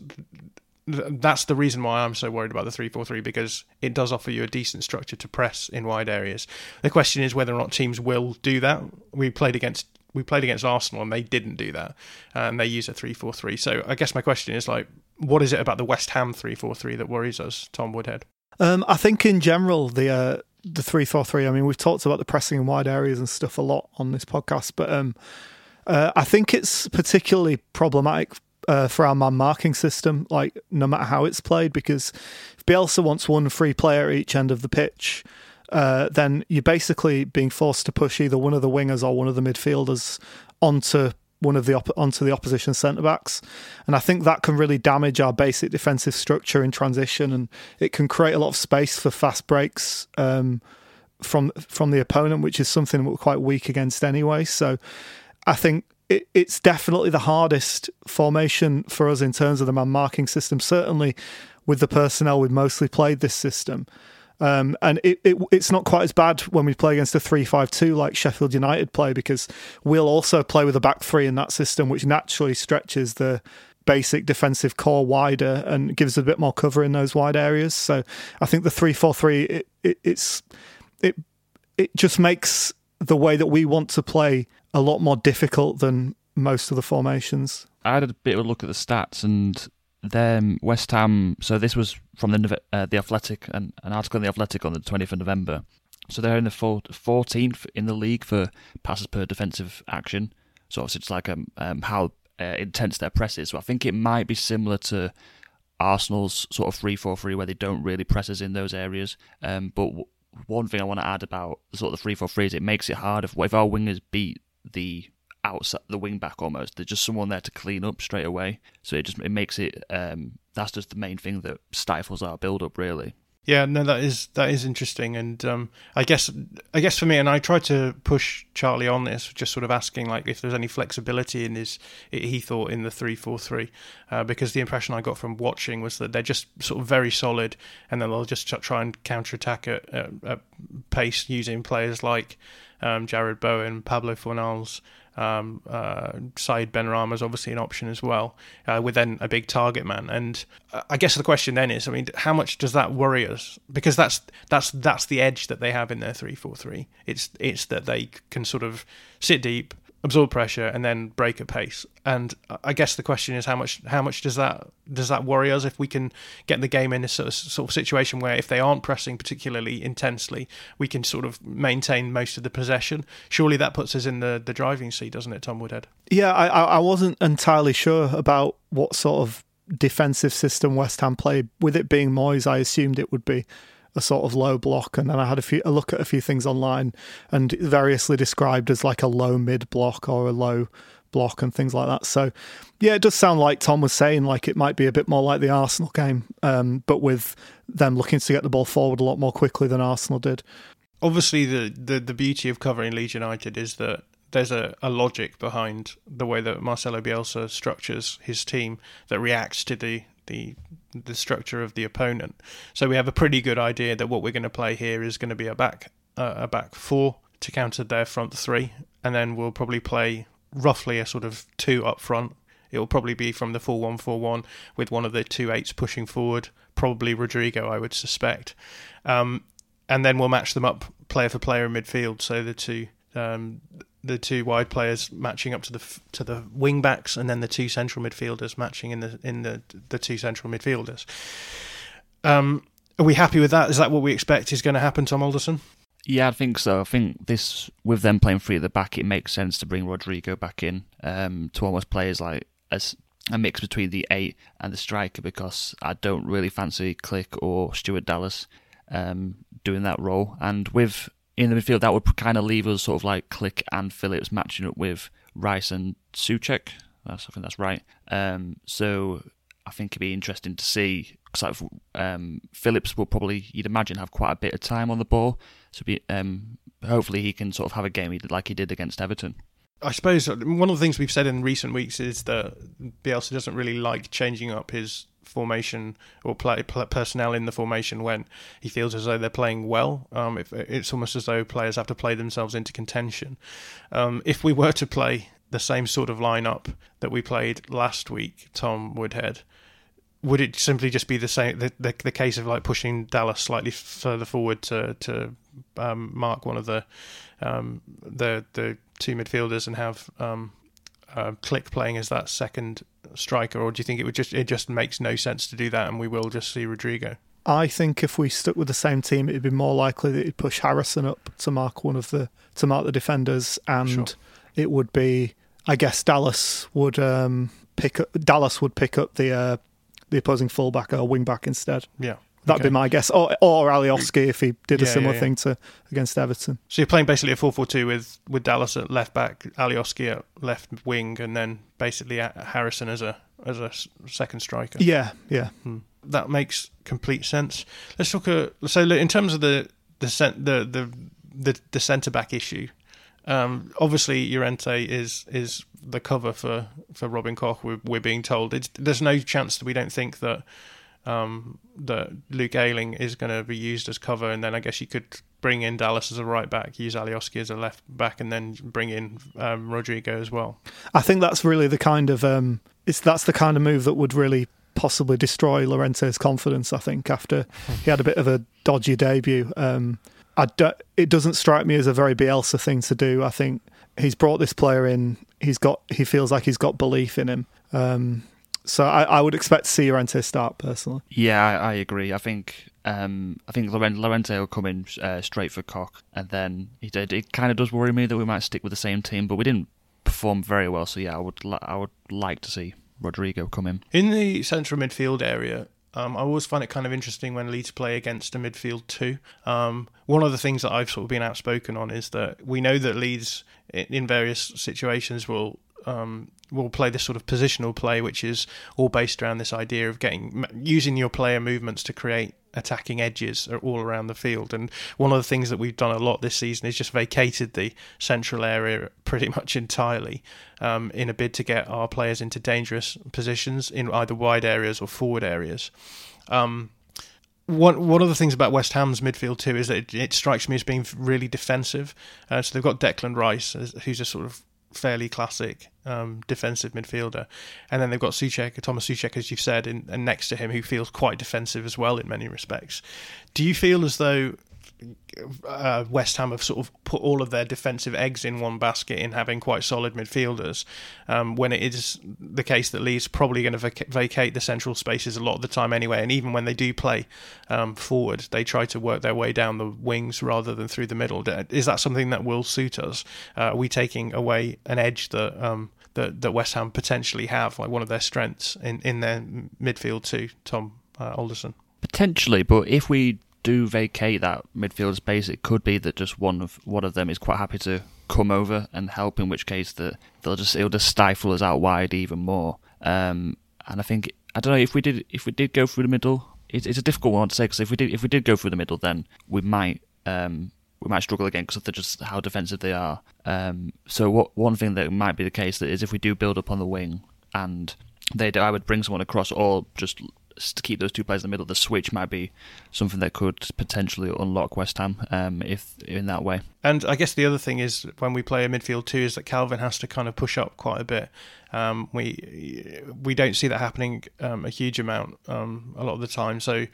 that's the reason why I'm so worried about the three four three because it does offer you a decent structure to press in wide areas. The question is whether or not teams will do that. We played against we played against Arsenal and they didn't do that, and they use a three four three. So I guess my question is like what is it about the West Ham three four three that worries us, Tom Woodhead? Um, I think in general the uh, the three four three. I mean, we've talked about the pressing in wide areas and stuff a lot on this podcast, but um, uh, I think it's particularly problematic uh, for our man marking system. Like no matter how it's played, because if Bielsa wants one free player at each end of the pitch. Uh, then you're basically being forced to push either one of the wingers or one of the midfielders onto one of the op- onto the opposition centre backs, and I think that can really damage our basic defensive structure in transition, and it can create a lot of space for fast breaks um, from from the opponent, which is something we're quite weak against anyway. So, I think it, it's definitely the hardest formation for us in terms of the man marking system. Certainly, with the personnel we've mostly played this system. Um, and it, it, it's not quite as bad when we play against a 3 5 2 like Sheffield United play because we'll also play with a back three in that system, which naturally stretches the basic defensive core wider and gives a bit more cover in those wide areas. So I think the 3 4 3, it, it, it's, it, it just makes the way that we want to play a lot more difficult than most of the formations. I had a bit of a look at the stats and then West Ham. So this was from the uh, the Athletic, an, an article in the Athletic on the 20th of November. So they're in the 14th in the league for passes per defensive action. So obviously it's like um, um how uh, intense their press is. So I think it might be similar to Arsenal's sort of 3-4-3 where they don't really press us in those areas. Um, but w- one thing I want to add about sort of the 3-4-3 is it makes it harder if, if our wingers beat the outside the wing back almost. There's just someone there to clean up straight away. So it just it makes it um, that's just the main thing that stifles our build up really. Yeah, no, that is that is interesting, and um, I guess I guess for me, and I tried to push Charlie on this, just sort of asking like if there's any flexibility in his he thought in the three four three, uh, because the impression I got from watching was that they're just sort of very solid, and then they'll just try and counter attack at, at, at pace using players like um, Jarrod Bowen, Pablo Fornals, Um, uh, Said Benrahma is obviously an option as well, uh, with then a big target man. And uh, I guess the question then is, I mean, how much does that worry us? Because that's that's that's the edge that they have in their three four three. It's it's that they can sort of sit deep, absorb pressure and then break at pace. And I guess the question is how much how much does that does that worry us if we can get the game in a sort of, sort of situation where if they aren't pressing particularly intensely, we can sort of maintain most of the possession. Surely that puts us in the, the driving seat, doesn't it, Tom Woodhead? Yeah, I I wasn't entirely sure about what sort of defensive system West Ham played. With it being Moyes, I assumed it would be a sort of low block, and then I had a few a look at a few things online, and variously described as like a low mid block or a low block and things like that. So, yeah, it does sound like Tom was saying like it might be a bit more like the Arsenal game, um, but with them looking to get the ball forward a lot more quickly than Arsenal did. Obviously, the the, the beauty of covering Leeds United is that there's a, a logic behind the way that Marcelo Bielsa structures his team that reacts to the the the structure of the opponent. So we have a pretty good idea that what we're going to play here is going to be a back uh, a back four to counter their front three, and then we'll probably play roughly a sort of two up front. It will probably be from the full one four one with one of the two eights pushing forward, probably Rodrigo, I would suspect, um, and then we'll match them up player for player in midfield. So the two um, the two wide players matching up to the to the wing backs, and then the two central midfielders matching in the in the the two central midfielders. Um, are we happy with that? Is that what we expect is going to happen, Tom Alderson? Yeah, I think so. I think this with them playing three at the back, it makes sense to bring Rodrigo back in um, to almost play as like as a mix between the eight and the striker because I don't really fancy Klich or Stuart Dallas um, doing that role. And with in the midfield, that would kind of leave us sort of like Klich and Phillips matching up with Rice and Soucek. That's, I think that's right. Um, so I think it'd be interesting to see because um, Phillips will probably, you'd imagine, have quite a bit of time on the ball. So be, um, hopefully he can sort of have a game like he did against Everton. I suppose one of the things we've said in recent weeks is that Bielsa doesn't really like changing up his formation or play, personnel in the formation when he feels as though they're playing well. Um, if, it's almost as though players have to play themselves into contention. Um, if we were to play the same sort of lineup that we played last week, Tom Woodhead, would it simply just be the same the, the, the case of like pushing Dallas slightly further forward to to um, mark one of the um, the the two midfielders and have um, uh, Klich playing as that second striker, or do you think it would just it just makes no sense to do that, and we will just see Rodrigo? I think if we stuck with the same team, it'd be more likely that he'd push Harrison up to mark one of the to mark the defenders, and sure. it would be, I guess, Dallas would um, pick up Dallas would pick up the uh, the opposing fullback or wing back instead. Yeah. That'd okay. be my guess. Or or Alioski if he did a similar yeah, yeah. thing to against Everton. So you're playing basically a 4-4-2 with with Dallas at left back, Alioski at left wing, and then basically Harrison as a as a second striker. Yeah, yeah. Hmm. That makes complete sense. Let's talk. Uh, so in terms of the the the the the, the centre back issue, um, obviously Llorente is is the cover for for Robin Koch. We're, we're being told it's, there's no chance that we don't think that um, that Luke Ayling is going to be used as cover, and then I guess you could bring in Dallas as a right back, use Alioski as a left back, and then bring in um, Rodrigo as well. I think that's really the kind of um, it's that's the kind of move that would really possibly destroy Llorente's confidence. I think after he had a bit of a dodgy debut, um, it doesn't strike me as a very Bielsa thing to do. I think he's brought this player in. He's got he feels like he's got belief in him. Um, so I, I would expect to see Llorente start personally. Yeah, I, I agree. I think um, I think Llorente will come in uh, straight for Koch, and then he did. It kind of does worry me that we might stick with the same team, but we didn't perform very well. So yeah, I would li- I would like to see Rodrigo come in in the central midfield area. Um, I always find it kind of interesting when Leeds play against a midfield two. Um, one of the things that I've sort of been outspoken on is that we know that Leeds, in various situations, will um, will play this sort of positional play, which is all based around this idea of getting using your player movements to create attacking edges all around the field. And one of the things that we've done a lot this season is just vacated the central area pretty *laughs* much entirely um, in a bid to get our players into dangerous positions in either wide areas or forward areas. Um, one one of the things about West Ham's midfield too is that it, it strikes me as being really defensive. Uh, so they've got Declan Rice, who's a sort of fairly classic um, defensive midfielder, and then they've got Soucek, Thomas Soucek, as you've said, in, and next to him, who feels quite defensive as well in many respects. Do you feel as though uh, West Ham have sort of put all of their defensive eggs in one basket in having quite solid midfielders, um, when it is the case that Leeds probably going to vac- vacate the central spaces a lot of the time anyway. And even when they do play um, forward, they try to work their way down the wings rather than through the middle. Is that something that will suit us? Uh, are we taking away an edge that um, that, that West Ham potentially have, like one of their strengths in, in their midfield too, Tom uh, Alderson? Potentially, but if we do vacate that midfield space, it could be that just one of one of them is quite happy to come over and help. In which case, that they'll just it'll just stifle us out wide even more. Um, and I think I don't know if we did if we did go through the middle. It's, it's a difficult one to say because if we did if we did go through the middle, then we might um, we might struggle again because of just how defensive they are. Um, so what one thing that might be the case that is if we do build up on the wing and they do, I would bring someone across or just to keep those two players in the middle, the switch might be something that could potentially unlock West Ham um, if in that way. And I guess the other thing is when we play a midfield two is that Calvin has to kind of push up quite a bit. Um, we we don't see that happening um, a huge amount um, a lot of the time. So,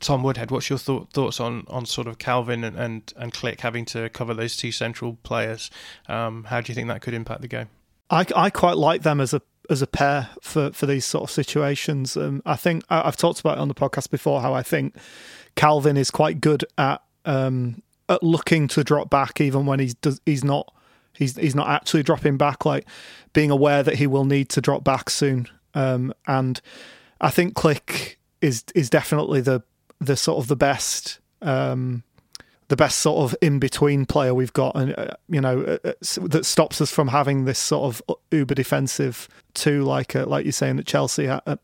Tom Woodhead, what's your thought, thoughts on, on sort of Calvin and, and, and Klich having to cover those two central players? Um, how do you think that could impact the game? I, I quite like them as a as a pair for, for these sort of situations. Um, I think I, have talked about it on the podcast before how I think Calvin is quite good at um, at looking to drop back even when he's does, he's not he's he's not actually dropping back, like being aware that he will need to drop back soon. Um, and I think Klich is is definitely the the sort of the best um, the best sort of in between player we've got, and uh, you know uh, uh that stops us from having this sort of uh, uber defensive two, like uh, like you're saying that Chelsea ha- uh,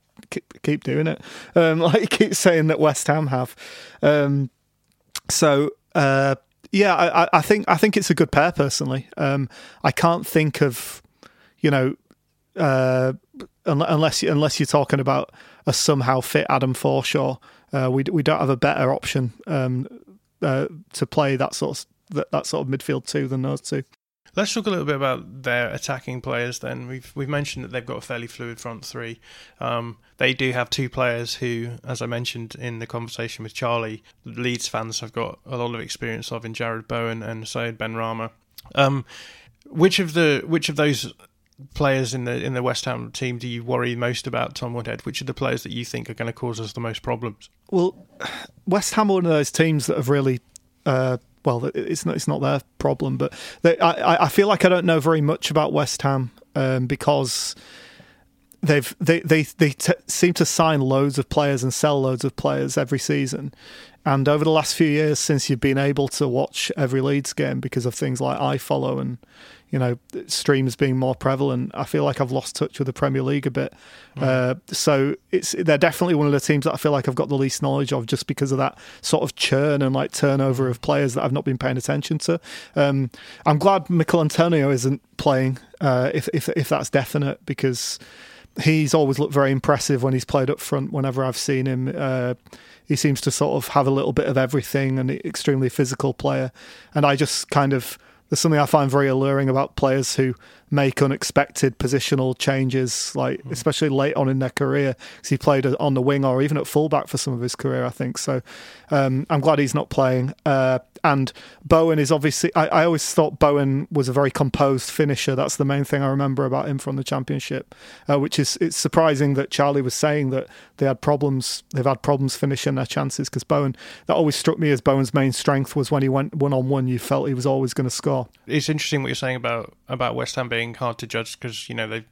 keep doing it, um, *laughs* like you keep saying that West Ham have. Um, so yeah, I, I, think I think it's a good pair personally. Um, I can't think of you know unless unless you're talking about a somehow fit Adam Forshaw. Uh, we we don't have a better option um, uh, to play that sort of that, that sort of midfield two than those two. Let's talk a little bit about their attacking players. Then we've we've mentioned that they've got a fairly fluid front three. Um, they do have two players who, as I mentioned in the conversation with Charlie, Leeds fans have got a lot of experience of in Jarrod Bowen and Said Benrahma. Um, which of the which of those players in the in the West Ham team do you worry most about, Tom Woodhead? Which are the players that you think are going to cause us the most problems? Well, West Ham are one of those teams that have really. Uh, well, it's not it's not their problem, but they, I I feel like I don't know very much about West Ham um, because they've they they they t- seem to sign loads of players and sell loads of players every season. And over the last few years, since you've been able to watch every Leeds game because of things like iFollow and you know streams being more prevalent, I feel like I've lost touch with the Premier League a bit. Mm. Uh, so it's they're definitely one of the teams that I feel like I've got the least knowledge of, just because of that sort of churn and like turnover of players that I've not been paying attention to. Um, I'm glad Michail Antonio isn't playing, uh, if if if that's definite, because he's always looked very impressive when he's played up front. Whenever I've seen him, uh, he seems to sort of have a little bit of everything and extremely physical player. And I just kind of there's something I find very alluring about players who make unexpected positional changes, like mm. especially late on in their career, because he played on the wing or even at fullback for some of his career, I think. So um, I'm glad he's not playing. Uh, and Bowen is obviously, I, I, always thought Bowen was a very composed finisher. That's the main thing I remember about him from the championship, uh, which is it's surprising that Charlie was saying that they had problems, they've had problems finishing their chances because Bowen, that always struck me as Bowen's main strength was when he went one on one, you felt he was always going to score. It's interesting what you're saying about, about West Ham being hard to judge because, you know, they,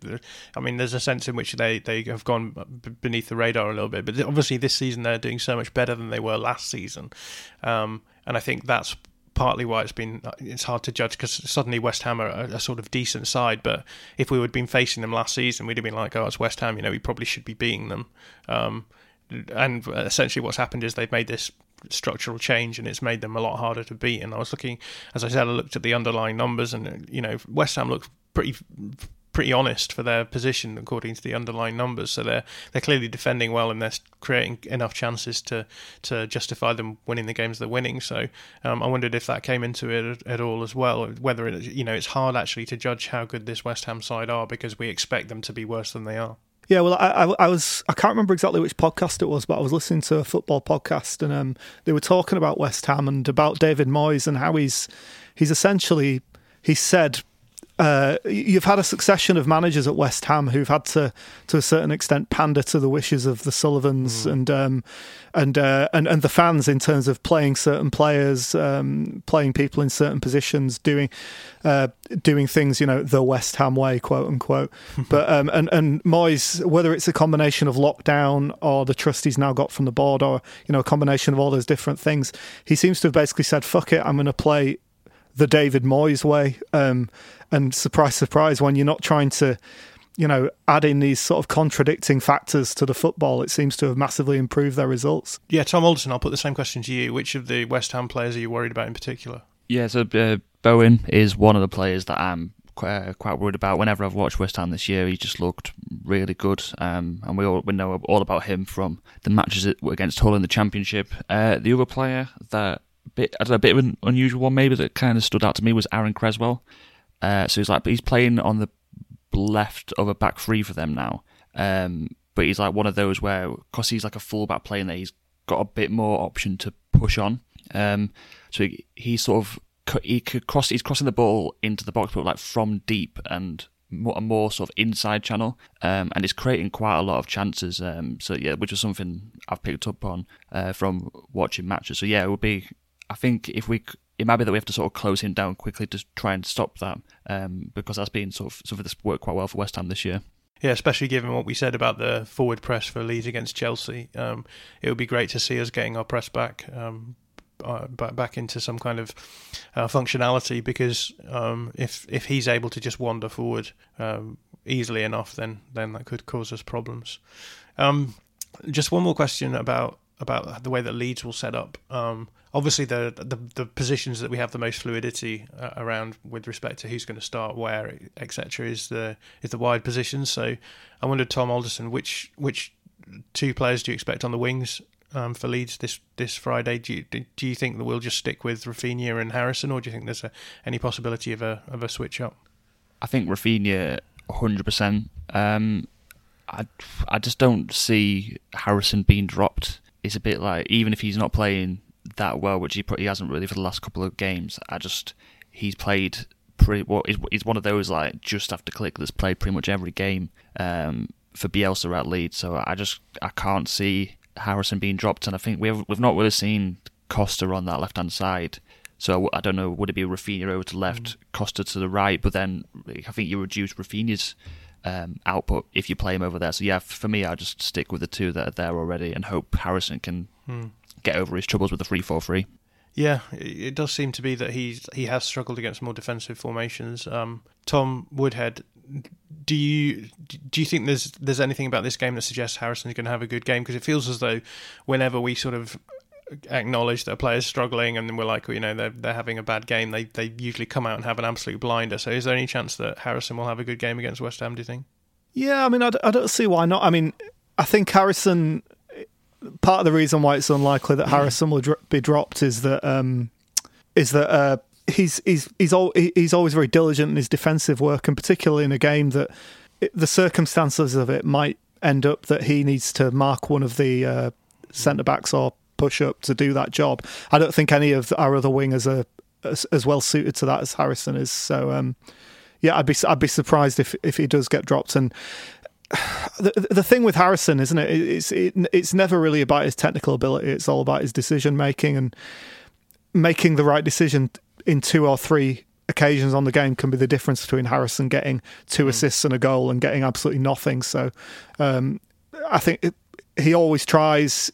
I mean, there's a sense in which they, they have gone beneath the radar a little bit, but obviously this season they're doing so much better than they were last season. Um, and I think that's partly why it's been it's hard to judge because suddenly West Ham are a, a, sort of decent side. But if we had been facing them last season, we'd have been like, oh, it's West Ham. You know, we probably should be beating them. Um, and essentially, what's happened is they've made this structural change, and it's made them a lot harder to beat. And I was looking, as I said, I looked at the underlying numbers, and you know, West Ham looked pretty pretty honest for their position according to the underlying numbers. So they're they're clearly defending well and they're creating enough chances to to justify them winning the games they're winning. So um, I wondered if that came into it at, all as well. Whether it, you know it's hard actually to judge how good this West Ham side are because we expect them to be worse than they are. Yeah, well, I, I, I, was I can't remember exactly which podcast it was, but I was listening to a football podcast, and um, they were talking about West Ham and about David Moyes and how he's he's essentially he said uh, you've had a succession of managers at West Ham who've had to, to a certain extent, pander to the wishes of the Sullivans mm. and um, and, uh, and and the fans in terms of playing certain players, um, playing people in certain positions, doing uh, doing things, you know, the West Ham way, quote unquote. *laughs* but um, and and Moyes, whether it's a combination of lockdown or the trust he's now got from the board, or you know, a combination of all those different things, he seems to have basically said, "Fuck it, I'm going to play." the David Moyes way. And surprise, surprise, when you're not trying to, you know, add in these sort of contradicting factors to the football, it seems to have massively improved their results. Yeah, Tom Alderson, I'll put the same question to you. Which of the West Ham players are you worried about in particular? Yeah, so uh, Bowen is one of the players that I'm quite, uh, quite worried about. Whenever I've watched West Ham this year, he just looked really good, um, and we all we know all about him from the matches against Hull in the Championship. Uh, the other player that bit I don't know, a bit of an unusual one maybe that kind of stood out to me was Aaron Cresswell. Uh, so he's like, he's playing on the left of a back three for them now. Um, but he's like one of those where, because he's like a fullback playing there, he's got a bit more option to push on. Um, so he, he sort of he could cross. He's crossing the ball into the box, but like from deep and more, a more sort of inside channel, um, and it's creating quite a lot of chances. Um, so yeah, which is something I've picked up on uh, from watching matches. So yeah, it would be I think if we, it might be that we have to sort of close him down quickly to try and stop that, um, because that's been sort of something that's worked quite well for West Ham this year. Yeah, especially given what we said about the forward press for Leeds against Chelsea, um, it would be great to see us getting our press back. Um, uh, back into some kind of uh, functionality because um, if if he's able to just wander forward um, easily enough, then then that could cause us problems. Um, just one more question about about the way that Leeds will set up. Um, obviously, the, the, the positions that we have the most fluidity uh, around with respect to who's going to start where, etc., is the is the wide positions. So, I wondered, Tom Alderson, which which two players do you expect on the wings um, for Leeds this this Friday? Do you do you think that we'll just stick with Raphinha and Harrison, or do you think there's a, any possibility of a of a switch up? I think Raphinha, hundred um, percent. I I just don't see Harrison being dropped it's a bit like even if he's not playing that well, which he he hasn't really for the last couple of games. I just he's played pretty. Well, he's, he's one of those like just after Klich that's played pretty much every game um, for Bielsa at Leeds. So I just I can't see Harrison being dropped, and I think we've we've not really seen Costa on that left hand side. So I don't know, would it be Raphinha over to left, mm. Costa to the right? But then I think you reduce Raphinha's um, output if you play him over there. So yeah, for me, I just stick with the two that are there already and hope Harrison can hmm. get over his troubles with the three four three. Yeah, it does seem to be that he's he has struggled against more defensive formations. Um, Tom Woodhead, do you do you think there's there's anything about this game that suggests Harrison's going to have a good game? Because it feels as though whenever we sort of acknowledge that a player's struggling and then we're like, you know, they're, they're having a bad game, they, they usually come out and have an absolute blinder. So is there any chance that Harrison will have a good game against West Ham, do you think? Yeah, I mean, I, I don't see why not. I mean, I think Harrison, part of the reason why it's unlikely that Harrison will be dropped is that, um, is that, uh, he's he's he's al- he's always very diligent in his defensive work, and particularly in a game that it, the circumstances of it might end up that he needs to mark one of the uh, centre backs or push up to do that job. I don't think any of our other wingers are as, as well suited to that as Harrison is. So um, yeah, I'd be I'd be surprised if if he does get dropped. And *sighs* the the thing with Harrison, isn't it? It's it, it's never really about his technical ability. It's all about his decision making and making the right decision in two or three occasions on the game can be the difference between Harrison getting two mm. assists and a goal and getting absolutely nothing. So um, I think it, he always tries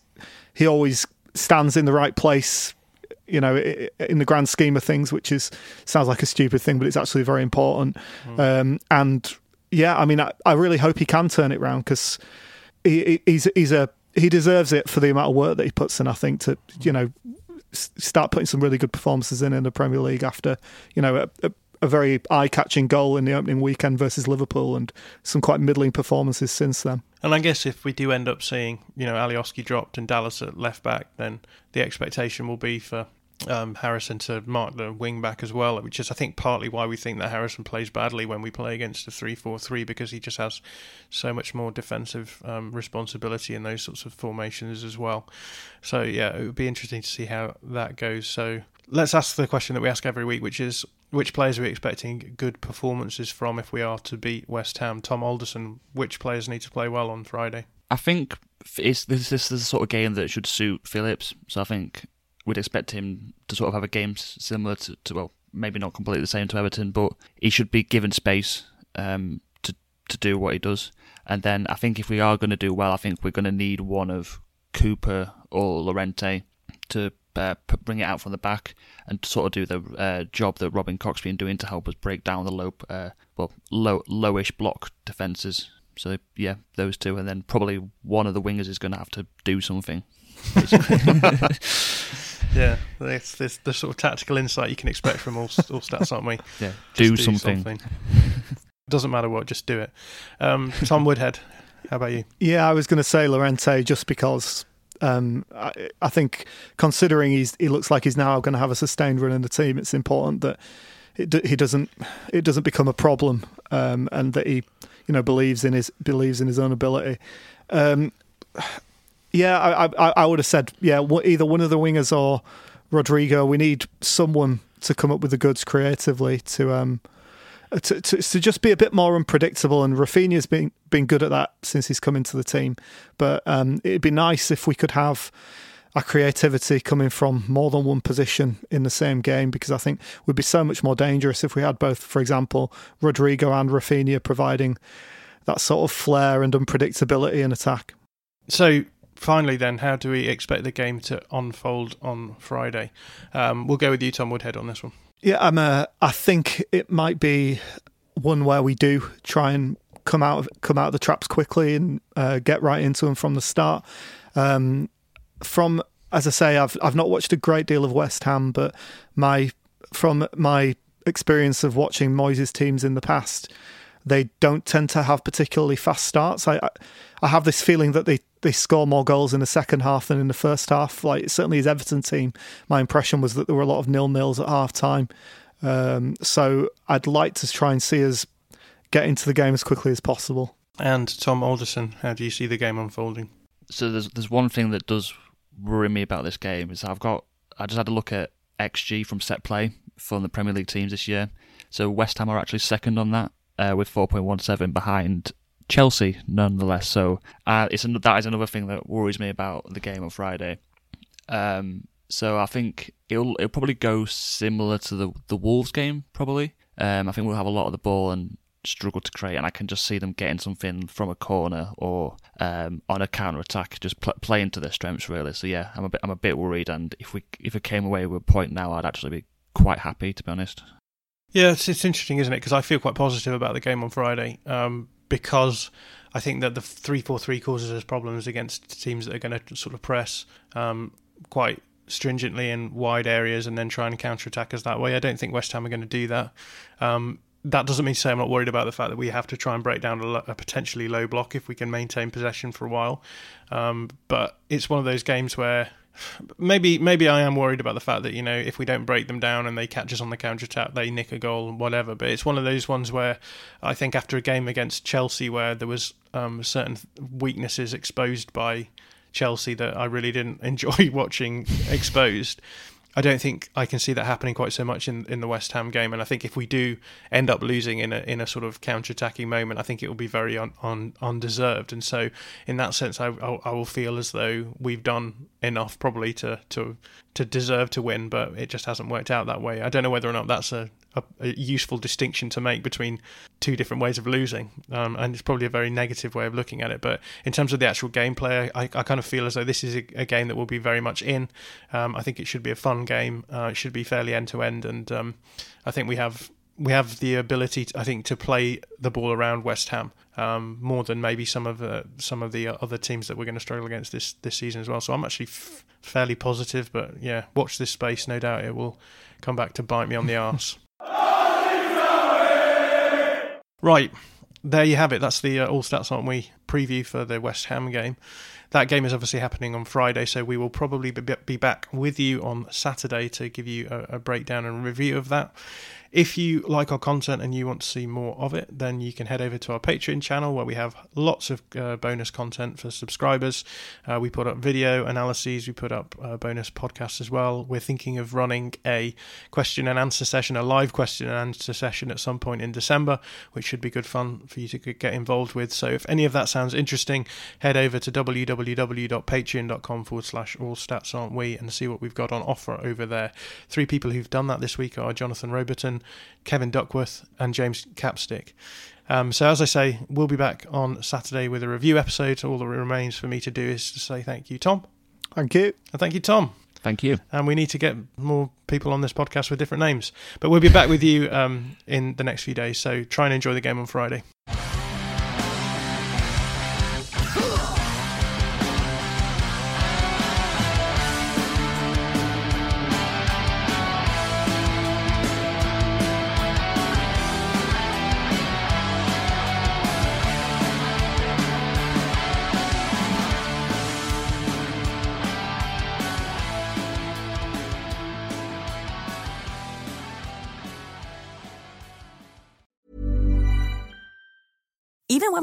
he always stands in the right place you know in the grand scheme of things which is sounds like a stupid thing but it's actually very important mm. um, and yeah i mean I, I, really hope he can turn it around because he, he's he's a he deserves it for the amount of work that he puts in i think to you know start putting some really good performances in in the premier league after you know a, a, a very eye-catching goal in the opening weekend versus Liverpool, and some quite middling performances since then. And I guess if we do end up seeing, you know, Alioski dropped and Dallas at left back, then the expectation will be for um, Harrison to mark the wing back as well, which is, I think, partly why we think that Harrison plays badly when we play against a 3 4 3 because he just has so much more defensive um, responsibility in those sorts of formations as well. So, yeah, it would be interesting to see how that goes. So, let's ask the question that we ask every week, which is which players are we expecting good performances from if we are to beat West Ham? Tom Alderson, which players need to play well on Friday? I think it's, this is the sort of game that should suit Phillips. So I think we'd expect him to sort of have a game similar to, to well, maybe not completely the same to Everton, but he should be given space um, to to do what he does. And then I think if we are going to do well, I think we're going to need one of Cooper or Llorente to uh, bring it out from the back and sort of do the uh, job that Robin Koch's been doing to help us break down the low, uh, well, low, lowish block defences. So yeah, those two, and then probably one of the wingers is going to have to do something. *laughs* *laughs* yeah, it's, it's the sort of tactical insight you can expect from all, *laughs* all stats, aren't we? Yeah, do, do, something. something. Doesn't matter what, just do it. Um, *laughs* Tom Woodhead, how about you? Yeah, I was going to say Llorente just because um, I, I, think considering he's he looks like he's now going to have a sustained run in the team, it's important that it, he doesn't it doesn't become a problem um, and that he you know believes in his believes in his own ability. Um, yeah, I, I, I would have said yeah, either one of the wingers or Rodrigo. We need someone to come up with the goods creatively to um to, to, to just be a bit more unpredictable. And Raphinha's been been good at that since he's come into the team. But um, it'd be nice if we could have our creativity coming from more than one position in the same game because I think we'd be so much more dangerous if we had both, for example, Rodrigo and Raphinha providing that sort of flair and unpredictability in attack. So finally, then, how do we expect the game to unfold on Friday? Um, we'll go with you, Tom Woodhead, on this one. Yeah, I'm. A, I think it might be one where we do try and come out of come out of the traps quickly and uh, get right into them from the start. Um, from as I say, I've I've not watched a great deal of West Ham, but my from my experience of watching Moyes' teams in the past, they don't tend to have particularly fast starts. I I have this feeling that they, they score more goals in the second half than in the first half. Like certainly his Everton team, my impression was that there were a lot of nil nils at half time. Um, so I'd like to try and see us get into the game as quickly as possible. And Tom Alderson, how do you see the game unfolding? So there's there's one thing that does worry me about this game is I've got I just had a look at XG from set play from the Premier League teams this year. So West Ham are actually second on that uh, with 4.17 behind Chelsea, nonetheless. So uh, it's an, that is another thing that worries me about the game on Friday. Um, so I think it'll it'll probably go similar to the the Wolves game. Probably, um, I think we'll have a lot of the ball and struggle to create, and I can just see them getting something from a corner or um, on a counter attack, just pl- playing to their strengths really. So yeah, I'm a bit I'm a bit worried, and if we if it came away with a point now, I'd actually be quite happy to be honest. Yeah, it's, it's interesting, isn't it? Because I feel quite positive about the game on Friday. Um, because I think that the three four three causes us problems against teams that are going to sort of press um, quite stringently in wide areas and then try and counter attack us that way. I don't think West Ham are going to do that. Um, that doesn't mean to say I'm not worried about the fact that we have to try and break down a, a potentially low block if we can maintain possession for a while. Um, but it's one of those games where maybe maybe I am worried about the fact that you know if we don't break them down and they catch us on the counter attack, they nick a goal and whatever. But it's one of those ones where I think after a game against Chelsea where there was um, certain weaknesses exposed by Chelsea that I really didn't *laughs* enjoy watching exposed. I don't think I can see that happening quite so much in, in the West Ham game. And I think if we do end up losing in a in a sort of counter attacking moment, I think it will be very un, un, undeserved. And so, in that sense, I, I, I will feel as though we've done enough probably to to to deserve to win, but it just hasn't worked out that way. I don't know whether or not that's a a, a, useful distinction to make between two different ways of losing, um, and it's probably a very negative way of looking at it. But in terms of the actual gameplay, I, I kind of feel as though this is a, a game that will be very much in. Um, I think it should be a fun game. Uh, it should be fairly end to end, and um, I think we have we have the ability, to, I think, to play the ball around West Ham um, more than maybe some of the some of the other teams that we're going to struggle against this this season as well. So I'm actually f- fairly positive, but yeah, watch this space. No doubt it will come back to bite me on the *laughs* arse. Right, there you have it. That's the uh, All Stats Aren't We preview for the West Ham game. That game is obviously happening on Friday, so we will probably be back with you on Saturday to give you a, a breakdown and review of that. If you like our content and you want to see more of it, then you can head over to our Patreon channel where we have lots of uh, bonus content for subscribers. Uh, we put up video analyses, we put up uh, bonus podcasts as well. We're thinking of running a question and answer session, a live question and answer session at some point in December, which should be good fun for you to get involved with. So if any of that sounds interesting, head over to www.patreon.com forward slash all stats aren't we and see what we've got on offer over there. Three people who've done that this week are Jonathan Roberton. Kevin Duckworth, and James Capstick. Um, so, as I say, we'll be back on Saturday with a review episode. All that remains for me to do is to say thank you, Tom. Thank you. And thank you, Tom. Thank you. And we need to get more people on this podcast with different names. But we'll be back with you um, in the next few days. So, try and enjoy the game on Friday.